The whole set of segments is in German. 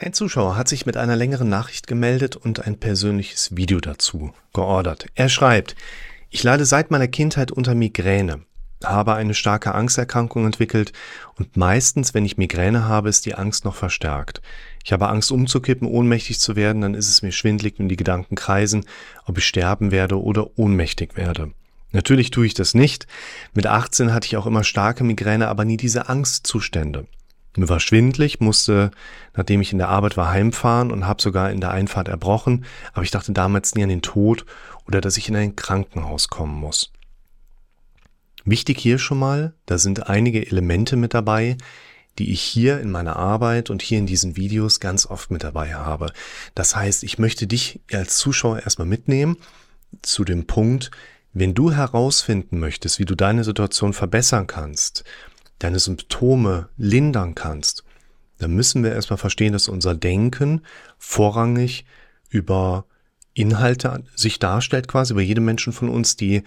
Ein Zuschauer hat sich mit einer längeren Nachricht gemeldet und ein persönliches Video dazu geordert. Er schreibt, ich leide seit meiner Kindheit unter Migräne, habe eine starke Angsterkrankung entwickelt und meistens, wenn ich Migräne habe, ist die Angst noch verstärkt. Ich habe Angst umzukippen, ohnmächtig zu werden, dann ist es mir schwindlig und die Gedanken kreisen, ob ich sterben werde oder ohnmächtig werde. Natürlich tue ich das nicht. Mit 18 hatte ich auch immer starke Migräne, aber nie diese Angstzustände. Mir war schwindlig, musste, nachdem ich in der Arbeit war, heimfahren und habe sogar in der Einfahrt erbrochen, aber ich dachte damals nie an den Tod oder dass ich in ein Krankenhaus kommen muss. Wichtig hier schon mal, da sind einige Elemente mit dabei, die ich hier in meiner Arbeit und hier in diesen Videos ganz oft mit dabei habe. Das heißt, ich möchte dich als Zuschauer erstmal mitnehmen zu dem Punkt, wenn du herausfinden möchtest, wie du deine Situation verbessern kannst, deine Symptome lindern kannst, dann müssen wir erstmal verstehen, dass unser Denken vorrangig über Inhalte sich darstellt, quasi über jedem Menschen von uns, die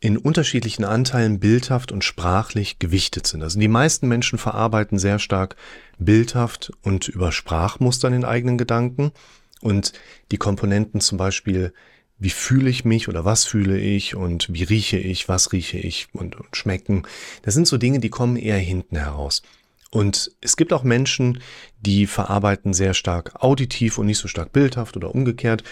in unterschiedlichen Anteilen bildhaft und sprachlich gewichtet sind. Also die meisten Menschen verarbeiten sehr stark bildhaft und über Sprachmuster in den eigenen Gedanken und die Komponenten zum Beispiel wie fühle ich mich oder was fühle ich und wie rieche ich, was rieche ich und, und schmecken. Das sind so Dinge, die kommen eher hinten heraus. Und es gibt auch Menschen, die verarbeiten sehr stark auditiv und nicht so stark bildhaft oder umgekehrt.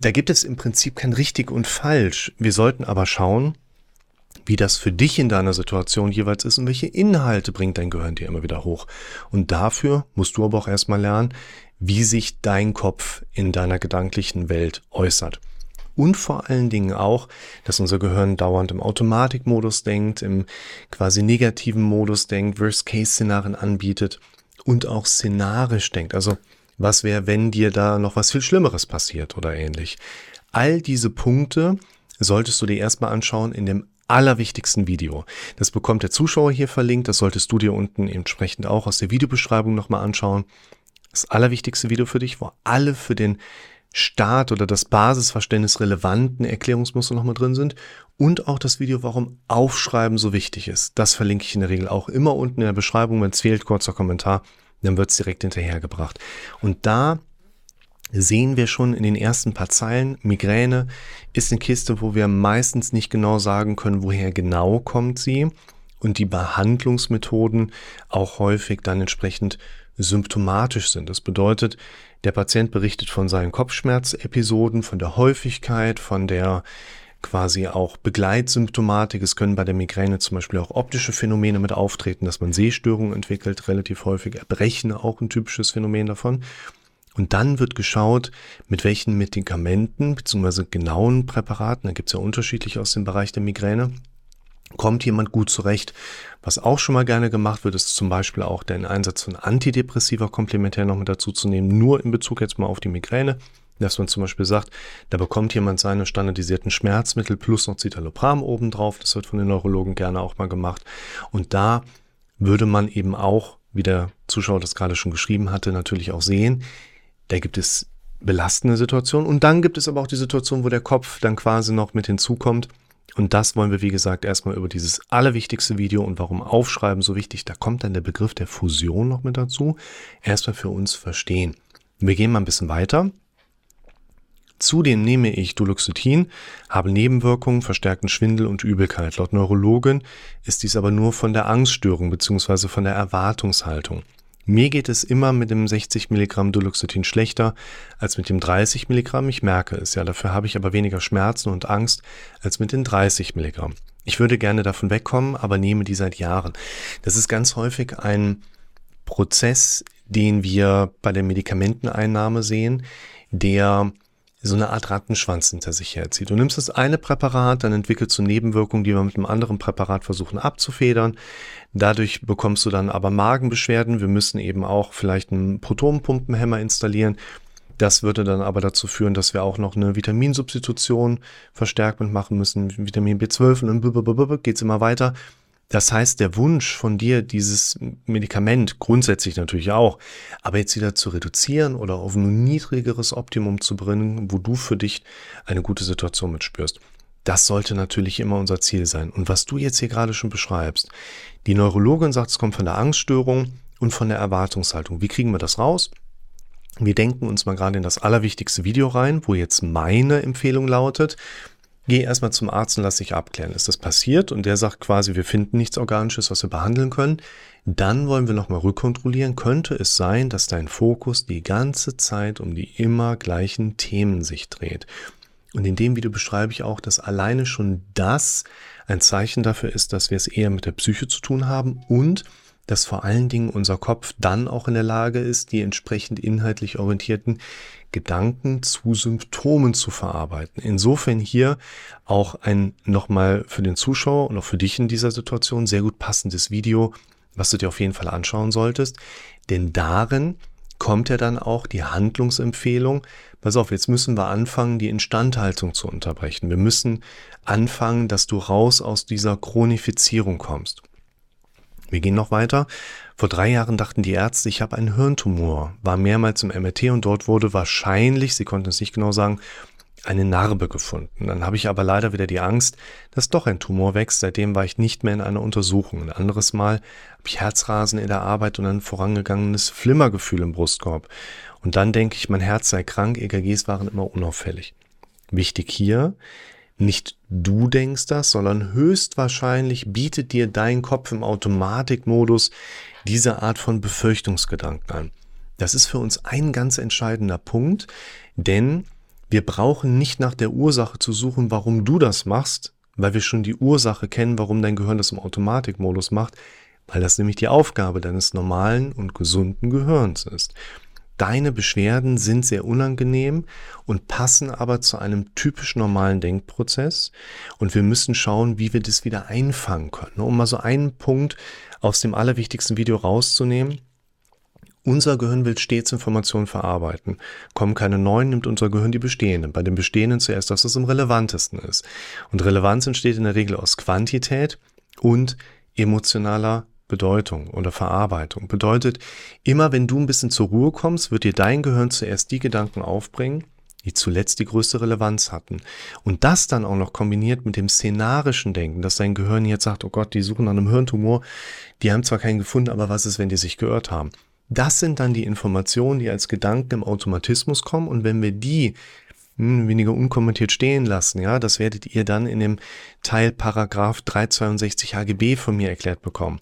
Da gibt es im Prinzip kein richtig und falsch. Wir sollten aber schauen, wie das für dich in deiner Situation jeweils ist und welche Inhalte bringt dein Gehirn dir immer wieder hoch. Und dafür musst du aber auch erstmal lernen, wie sich dein Kopf in deiner gedanklichen Welt äußert und vor allen Dingen auch, dass unser Gehirn dauernd im Automatikmodus denkt, im quasi negativen Modus denkt, Worst-Case-Szenarien anbietet und auch szenarisch denkt. Also was wäre, wenn dir da noch was viel Schlimmeres passiert oder ähnlich. All diese Punkte solltest du dir erstmal anschauen in dem allerwichtigsten Video. Das bekommt der Zuschauer hier verlinkt, das solltest du dir unten entsprechend auch aus der Videobeschreibung nochmal anschauen. Das allerwichtigste Video für dich, wo alle für den Start oder das Basisverständnis relevanten Erklärungsmuster nochmal drin sind und auch das Video, warum Aufschreiben so wichtig ist. Das verlinke ich in der Regel auch immer unten in der Beschreibung. Wenn es fehlt, kurzer Kommentar, dann wird es direkt hinterhergebracht. Und da sehen wir schon in den ersten paar Zeilen, Migräne ist eine Kiste, wo wir meistens nicht genau sagen können, woher genau kommt sie und die Behandlungsmethoden auch häufig dann entsprechend symptomatisch sind. Das bedeutet, der Patient berichtet von seinen Kopfschmerzepisoden, von der Häufigkeit, von der quasi auch Begleitsymptomatik. Es können bei der Migräne zum Beispiel auch optische Phänomene mit auftreten, dass man Sehstörungen entwickelt, relativ häufig Erbrechen auch ein typisches Phänomen davon. Und dann wird geschaut, mit welchen Medikamenten bzw. genauen Präparaten, da gibt es ja unterschiedlich aus dem Bereich der Migräne, kommt jemand gut zurecht. Was auch schon mal gerne gemacht wird, ist zum Beispiel auch den Einsatz von Antidepressiva komplementär noch mit dazu zu nehmen, nur in Bezug jetzt mal auf die Migräne. Dass man zum Beispiel sagt, da bekommt jemand seine standardisierten Schmerzmittel plus noch Citalopram obendrauf. Das wird von den Neurologen gerne auch mal gemacht. Und da würde man eben auch, wie der Zuschauer das gerade schon geschrieben hatte, natürlich auch sehen, da gibt es belastende Situationen. Und dann gibt es aber auch die Situation, wo der Kopf dann quasi noch mit hinzukommt und das wollen wir, wie gesagt, erstmal über dieses allerwichtigste Video und warum Aufschreiben so wichtig, da kommt dann der Begriff der Fusion noch mit dazu, erstmal für uns verstehen. Wir gehen mal ein bisschen weiter. Zudem nehme ich Duloxetin, habe Nebenwirkungen, verstärkten Schwindel und Übelkeit. Laut Neurologin ist dies aber nur von der Angststörung bzw. von der Erwartungshaltung. Mir geht es immer mit dem 60 Milligramm Duloxetin schlechter als mit dem 30 Milligramm. Ich merke es ja, dafür habe ich aber weniger Schmerzen und Angst als mit den 30 Milligramm. Ich würde gerne davon wegkommen, aber nehme die seit Jahren. Das ist ganz häufig ein Prozess, den wir bei der Medikamenteneinnahme sehen, der so eine Art Rattenschwanz hinter sich herzieht. Du nimmst das eine Präparat, dann entwickelst du Nebenwirkungen, die wir mit einem anderen Präparat versuchen abzufedern. Dadurch bekommst du dann aber Magenbeschwerden. Wir müssen eben auch vielleicht einen Protonenpumpenhemmer installieren. Das würde dann aber dazu führen, dass wir auch noch eine Vitaminsubstitution verstärkt mitmachen müssen, Vitamin B12 und dann geht's immer weiter. Das heißt, der Wunsch von dir, dieses Medikament grundsätzlich natürlich auch, aber jetzt wieder zu reduzieren oder auf ein niedrigeres Optimum zu bringen, wo du für dich eine gute Situation mitspürst. Das sollte natürlich immer unser Ziel sein. Und was du jetzt hier gerade schon beschreibst, die Neurologin sagt, es kommt von der Angststörung und von der Erwartungshaltung. Wie kriegen wir das raus? Wir denken uns mal gerade in das allerwichtigste Video rein, wo jetzt meine Empfehlung lautet, geh erstmal zum Arzt und lass dich abklären. Ist das passiert? Und der sagt quasi, wir finden nichts Organisches, was wir behandeln können. Dann wollen wir nochmal rückkontrollieren. Könnte es sein, dass dein Fokus die ganze Zeit um die immer gleichen Themen sich dreht? Und in dem Video beschreibe ich auch, dass alleine schon das ein Zeichen dafür ist, dass wir es eher mit der Psyche zu tun haben und dass vor allen Dingen unser Kopf dann auch in der Lage ist, die entsprechend inhaltlich orientierten Gedanken zu Symptomen zu verarbeiten. Insofern hier auch ein nochmal für den Zuschauer und auch für dich in dieser Situation sehr gut passendes Video, was du dir auf jeden Fall anschauen solltest. Denn darin kommt ja dann auch die Handlungsempfehlung. Pass auf, jetzt müssen wir anfangen, die Instandhaltung zu unterbrechen. Wir müssen anfangen, dass du raus aus dieser Chronifizierung kommst. Wir gehen noch weiter. Vor drei Jahren dachten die Ärzte, ich habe einen Hirntumor, war mehrmals im MRT und dort wurde wahrscheinlich, sie konnten es nicht genau sagen, eine Narbe gefunden. Dann habe ich aber leider wieder die Angst, dass doch ein Tumor wächst. Seitdem war ich nicht mehr in einer Untersuchung. Ein anderes Mal habe ich Herzrasen in der Arbeit und ein vorangegangenes Flimmergefühl im Brustkorb. Und dann denke ich, mein Herz sei krank, EKGs waren immer unauffällig. Wichtig hier, nicht du denkst das, sondern höchstwahrscheinlich bietet dir dein Kopf im Automatikmodus diese Art von Befürchtungsgedanken an. Das ist für uns ein ganz entscheidender Punkt, denn wir brauchen nicht nach der Ursache zu suchen, warum du das machst, weil wir schon die Ursache kennen, warum dein Gehirn das im Automatikmodus macht, weil das nämlich die Aufgabe deines normalen und gesunden Gehirns ist. Deine Beschwerden sind sehr unangenehm und passen aber zu einem typisch normalen Denkprozess. Und wir müssen schauen, wie wir das wieder einfangen können. Um mal so einen Punkt aus dem allerwichtigsten Video rauszunehmen. Unser Gehirn will stets Informationen verarbeiten. Kommen keine neuen, nimmt unser Gehirn die bestehenden. Bei den bestehenden zuerst das, was am relevantesten ist. Und Relevanz entsteht in der Regel aus Quantität und emotionaler Bedeutung oder Verarbeitung. Bedeutet, immer wenn du ein bisschen zur Ruhe kommst, wird dir dein Gehirn zuerst die Gedanken aufbringen, die zuletzt die größte Relevanz hatten. Und das dann auch noch kombiniert mit dem szenarischen Denken, dass dein Gehirn jetzt sagt, oh Gott, die suchen nach einem Hirntumor, die haben zwar keinen gefunden, aber was ist, wenn die sich gehört haben? Das sind dann die Informationen, die als Gedanken im Automatismus kommen und wenn wir die hm, weniger unkommentiert stehen lassen, ja, das werdet ihr dann in dem Teil Paragraph 362 HGB von mir erklärt bekommen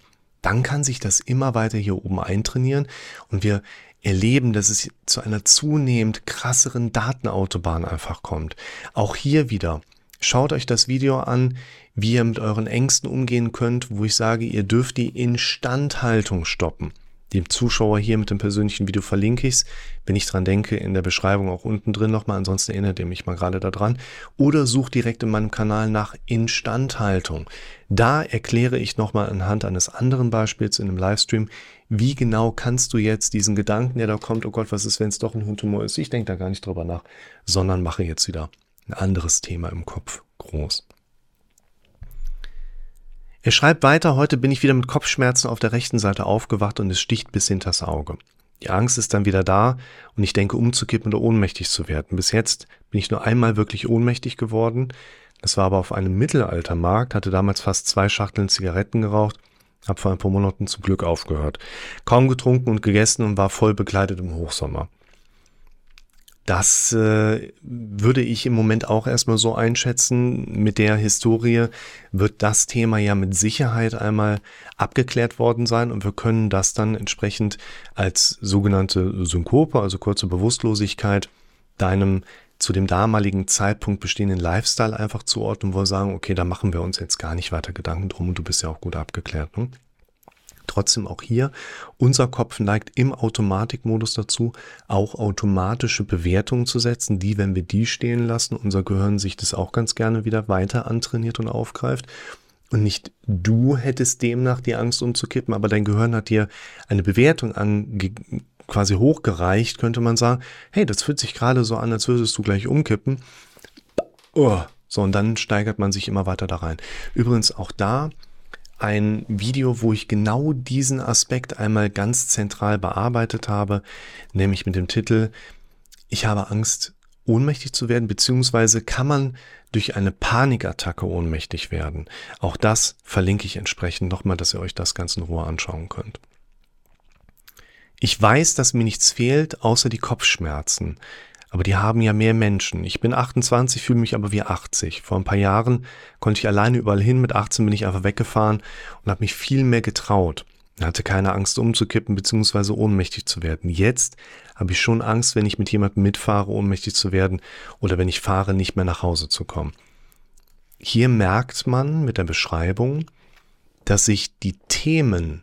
dann kann sich das immer weiter hier oben eintrainieren und wir erleben, dass es zu einer zunehmend krasseren Datenautobahn einfach kommt. Auch hier wieder, schaut euch das Video an, wie ihr mit euren Ängsten umgehen könnt, wo ich sage, ihr dürft die Instandhaltung stoppen. Dem Zuschauer hier mit dem persönlichen Video verlinke ich es, wenn ich dran denke, in der Beschreibung auch unten drin nochmal, ansonsten erinnert ihr mich mal gerade daran. Oder sucht direkt in meinem Kanal nach Instandhaltung. Da erkläre ich nochmal anhand eines anderen Beispiels in einem Livestream, wie genau kannst du jetzt diesen Gedanken, der da kommt, oh Gott, was ist, wenn es doch ein Hirntumor ist, ich denke da gar nicht drüber nach, sondern mache jetzt wieder ein anderes Thema im Kopf groß. Er schreibt weiter, heute bin ich wieder mit Kopfschmerzen auf der rechten Seite aufgewacht und es sticht bis hinters Auge. Die Angst ist dann wieder da und ich denke umzukippen oder ohnmächtig zu werden. Bis jetzt bin ich nur einmal wirklich ohnmächtig geworden. Das war aber auf einem Mittelaltermarkt, hatte damals fast zwei Schachteln Zigaretten geraucht, habe vor ein paar Monaten zum Glück aufgehört. Kaum getrunken und gegessen und war voll bekleidet im Hochsommer. Das äh, würde ich im Moment auch erstmal so einschätzen. Mit der Historie wird das Thema ja mit Sicherheit einmal abgeklärt worden sein und wir können das dann entsprechend als sogenannte Synkope, also kurze Bewusstlosigkeit, deinem zu dem damaligen Zeitpunkt bestehenden Lifestyle einfach zuordnen, wo wir sagen, okay, da machen wir uns jetzt gar nicht weiter Gedanken drum und du bist ja auch gut abgeklärt. Ne? Trotzdem auch hier, unser Kopf neigt im Automatikmodus dazu, auch automatische Bewertungen zu setzen, die, wenn wir die stehen lassen, unser Gehirn sich das auch ganz gerne wieder weiter antrainiert und aufgreift. Und nicht du hättest demnach die Angst umzukippen, aber dein Gehirn hat dir eine Bewertung ange quasi hochgereicht, könnte man sagen, hey, das fühlt sich gerade so an, als würdest du gleich umkippen. Oh. So, und dann steigert man sich immer weiter da rein. Übrigens auch da ein Video, wo ich genau diesen Aspekt einmal ganz zentral bearbeitet habe, nämlich mit dem Titel Ich habe Angst, ohnmächtig zu werden, beziehungsweise kann man durch eine Panikattacke ohnmächtig werden. Auch das verlinke ich entsprechend nochmal, dass ihr euch das ganz in Ruhe anschauen könnt. Ich weiß, dass mir nichts fehlt, außer die Kopfschmerzen. Aber die haben ja mehr Menschen. Ich bin 28, fühle mich aber wie 80. Vor ein paar Jahren konnte ich alleine überall hin. Mit 18 bin ich einfach weggefahren und habe mich viel mehr getraut. Hatte keine Angst umzukippen bzw. ohnmächtig zu werden. Jetzt habe ich schon Angst, wenn ich mit jemandem mitfahre, ohnmächtig zu werden oder wenn ich fahre, nicht mehr nach Hause zu kommen. Hier merkt man mit der Beschreibung, dass sich die Themen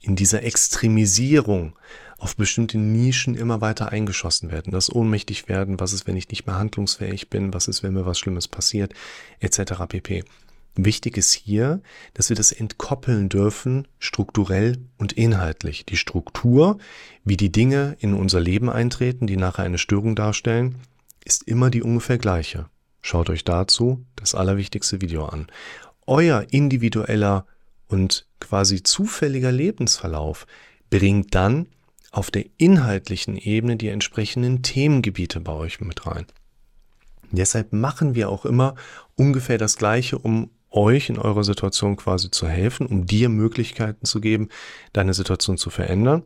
in dieser Extremisierung auf bestimmte Nischen immer weiter eingeschossen werden. Das ohnmächtig werden, was ist, wenn ich nicht mehr handlungsfähig bin, was ist, wenn mir was Schlimmes passiert, etc. pp. Wichtig ist hier, dass wir das entkoppeln dürfen, strukturell und inhaltlich. Die Struktur, wie die Dinge in unser Leben eintreten, die nachher eine Störung darstellen, ist immer die ungefähr gleiche. Schaut euch dazu das allerwichtigste Video an. Euer individueller und quasi zufälliger Lebensverlauf bringt dann auf der inhaltlichen Ebene die entsprechenden Themengebiete bei euch mit rein. Deshalb machen wir auch immer ungefähr das Gleiche, um euch in eurer Situation quasi zu helfen, um dir Möglichkeiten zu geben, deine Situation zu verändern.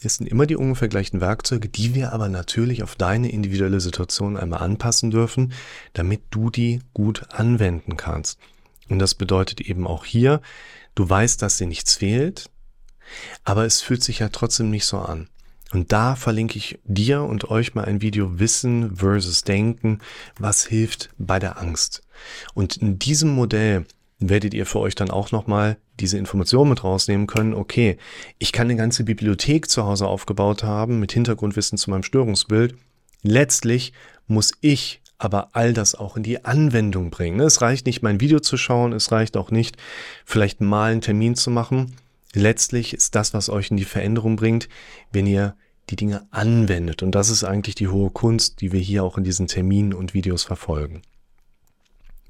Es sind immer die ungefähr gleichen Werkzeuge, die wir aber natürlich auf deine individuelle Situation einmal anpassen dürfen, damit du die gut anwenden kannst. Und das bedeutet eben auch hier, du weißt, dass dir nichts fehlt, aber es fühlt sich ja trotzdem nicht so an. Und da verlinke ich dir und euch mal ein Video Wissen versus Denken, was hilft bei der Angst. Und in diesem Modell werdet ihr für euch dann auch nochmal diese Information mit rausnehmen können, okay, ich kann eine ganze Bibliothek zu Hause aufgebaut haben mit Hintergrundwissen zu meinem Störungsbild. Letztlich muss ich aber all das auch in die Anwendung bringen. Es reicht nicht, mein Video zu schauen, es reicht auch nicht, vielleicht mal einen Termin zu machen. Letztlich ist das, was euch in die Veränderung bringt, wenn ihr die Dinge anwendet. Und das ist eigentlich die hohe Kunst, die wir hier auch in diesen Terminen und Videos verfolgen.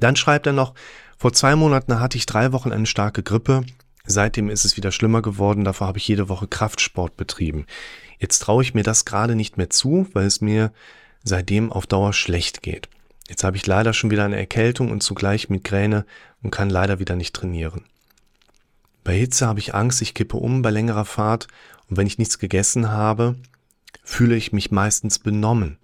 Dann schreibt er noch, vor zwei Monaten hatte ich drei Wochen eine starke Grippe. Seitdem ist es wieder schlimmer geworden. Davor habe ich jede Woche Kraftsport betrieben. Jetzt traue ich mir das gerade nicht mehr zu, weil es mir seitdem auf Dauer schlecht geht. Jetzt habe ich leider schon wieder eine Erkältung und zugleich Migräne und kann leider wieder nicht trainieren. Bei Hitze habe ich Angst, ich kippe um bei längerer Fahrt und wenn ich nichts gegessen habe, fühle ich mich meistens benommen.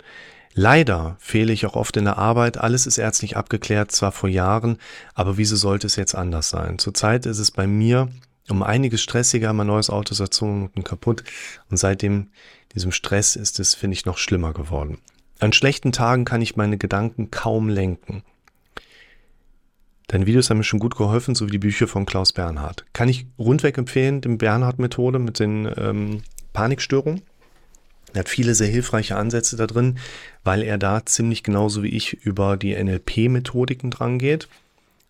Leider fehle ich auch oft in der Arbeit. Alles ist ärztlich abgeklärt, zwar vor Jahren, aber wieso sollte es jetzt anders sein? Zurzeit ist es bei mir um einiges stressiger. Mein neues Auto ist erzogen und kaputt. Und seitdem diesem Stress ist es, finde ich, noch schlimmer geworden. An schlechten Tagen kann ich meine Gedanken kaum lenken. Deine Videos haben mir schon gut geholfen, so wie die Bücher von Klaus Bernhard. Kann ich rundweg empfehlen, die Bernhard-Methode mit den ähm, Panikstörungen. Er hat viele sehr hilfreiche Ansätze da drin, weil er da ziemlich genauso wie ich über die NLP-Methodiken dran geht.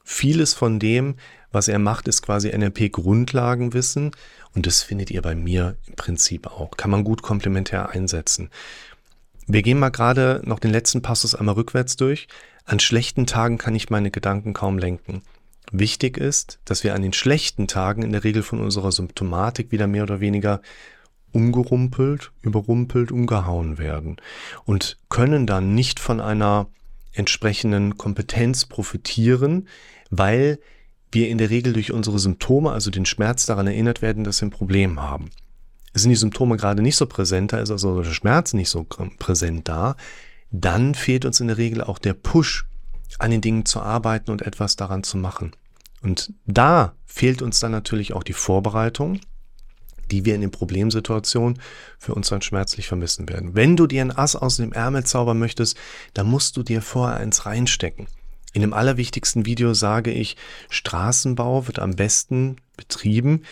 Vieles von dem, was er macht, ist quasi NLP-Grundlagenwissen und das findet ihr bei mir im Prinzip auch. Kann man gut komplementär einsetzen. Wir gehen mal gerade noch den letzten Passus einmal rückwärts durch. An schlechten Tagen kann ich meine Gedanken kaum lenken. Wichtig ist, dass wir an den schlechten Tagen in der Regel von unserer Symptomatik wieder mehr oder weniger umgerumpelt, überrumpelt, umgehauen werden und können dann nicht von einer entsprechenden Kompetenz profitieren, weil wir in der Regel durch unsere Symptome, also den Schmerz daran erinnert werden, dass wir ein Problem haben. Sind die Symptome gerade nicht so präsent, da ist also der Schmerz nicht so präsent da, dann fehlt uns in der Regel auch der Push, an den Dingen zu arbeiten und etwas daran zu machen. Und da fehlt uns dann natürlich auch die Vorbereitung, die wir in den Problemsituationen für uns dann schmerzlich vermissen werden. Wenn du dir ein Ass aus dem Ärmel zaubern möchtest, dann musst du dir vorher eins reinstecken. In dem allerwichtigsten Video sage ich, Straßenbau wird am besten betrieben,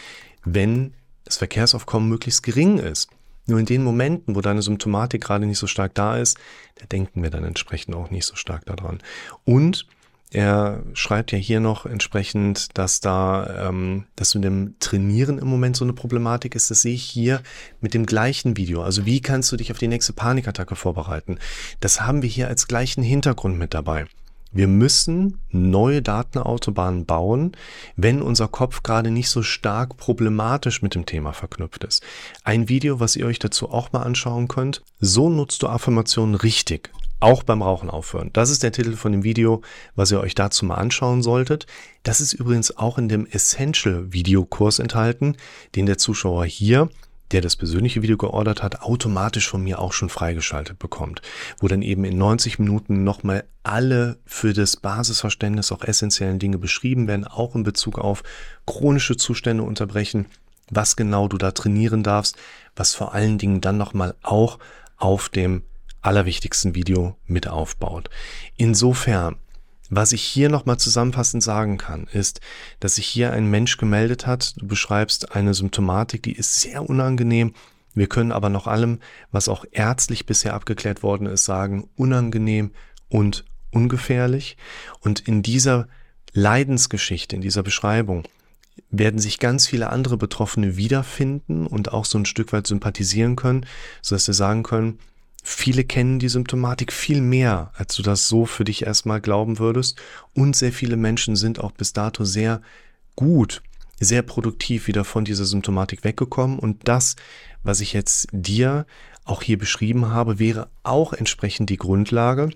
wenn das Verkehrsaufkommen möglichst gering ist. Nur in den Momenten, wo deine Symptomatik gerade nicht so stark da ist, da denken wir dann entsprechend auch nicht so stark daran. Und er schreibt ja hier noch entsprechend, dass da, ähm, dass mit dem Trainieren im Moment so eine Problematik ist. Das sehe ich hier mit dem gleichen Video. Also wie kannst du dich auf die nächste Panikattacke vorbereiten? Das haben wir hier als gleichen Hintergrund mit dabei. Wir müssen neue Datenautobahnen bauen, wenn unser Kopf gerade nicht so stark problematisch mit dem Thema verknüpft ist. Ein Video, was ihr euch dazu auch mal anschauen könnt. So nutzt du Affirmationen richtig. Auch beim Rauchen aufhören. Das ist der Titel von dem Video, was ihr euch dazu mal anschauen solltet. Das ist übrigens auch in dem Essential Videokurs enthalten, den der Zuschauer hier der das persönliche Video geordert hat, automatisch von mir auch schon freigeschaltet bekommt, wo dann eben in 90 Minuten nochmal alle für das Basisverständnis auch essentiellen Dinge beschrieben werden, auch in Bezug auf chronische Zustände unterbrechen, was genau du da trainieren darfst, was vor allen Dingen dann nochmal auch auf dem allerwichtigsten Video mit aufbaut. Insofern was ich hier nochmal zusammenfassend sagen kann, ist, dass sich hier ein Mensch gemeldet hat. Du beschreibst eine Symptomatik, die ist sehr unangenehm. Wir können aber noch allem, was auch ärztlich bisher abgeklärt worden ist, sagen, unangenehm und ungefährlich. Und in dieser Leidensgeschichte, in dieser Beschreibung, werden sich ganz viele andere Betroffene wiederfinden und auch so ein Stück weit sympathisieren können, sodass sie sagen können, Viele kennen die Symptomatik viel mehr, als du das so für dich erstmal glauben würdest. Und sehr viele Menschen sind auch bis dato sehr gut, sehr produktiv wieder von dieser Symptomatik weggekommen. Und das, was ich jetzt dir auch hier beschrieben habe, wäre auch entsprechend die Grundlage,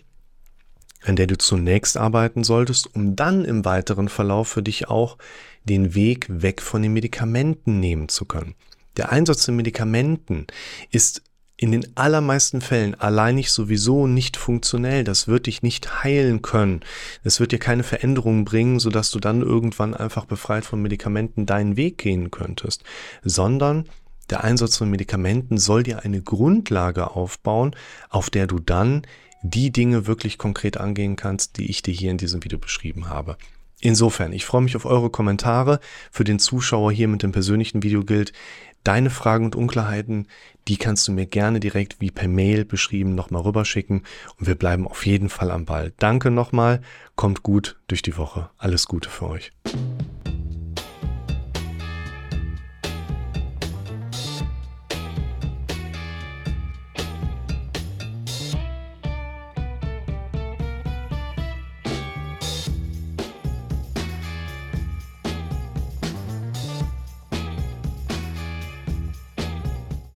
an der du zunächst arbeiten solltest, um dann im weiteren Verlauf für dich auch den Weg weg von den Medikamenten nehmen zu können. Der Einsatz von Medikamenten ist in den allermeisten Fällen alleinig sowieso nicht funktionell. Das wird dich nicht heilen können. Das wird dir keine Veränderung bringen, sodass du dann irgendwann einfach befreit von Medikamenten deinen Weg gehen könntest, sondern der Einsatz von Medikamenten soll dir eine Grundlage aufbauen, auf der du dann die Dinge wirklich konkret angehen kannst, die ich dir hier in diesem Video beschrieben habe. Insofern, ich freue mich auf eure Kommentare. Für den Zuschauer hier mit dem persönlichen Video gilt, deine Fragen und Unklarheiten, die kannst du mir gerne direkt wie per Mail beschrieben nochmal rüberschicken und wir bleiben auf jeden Fall am Ball. Danke nochmal, kommt gut durch die Woche. Alles Gute für euch.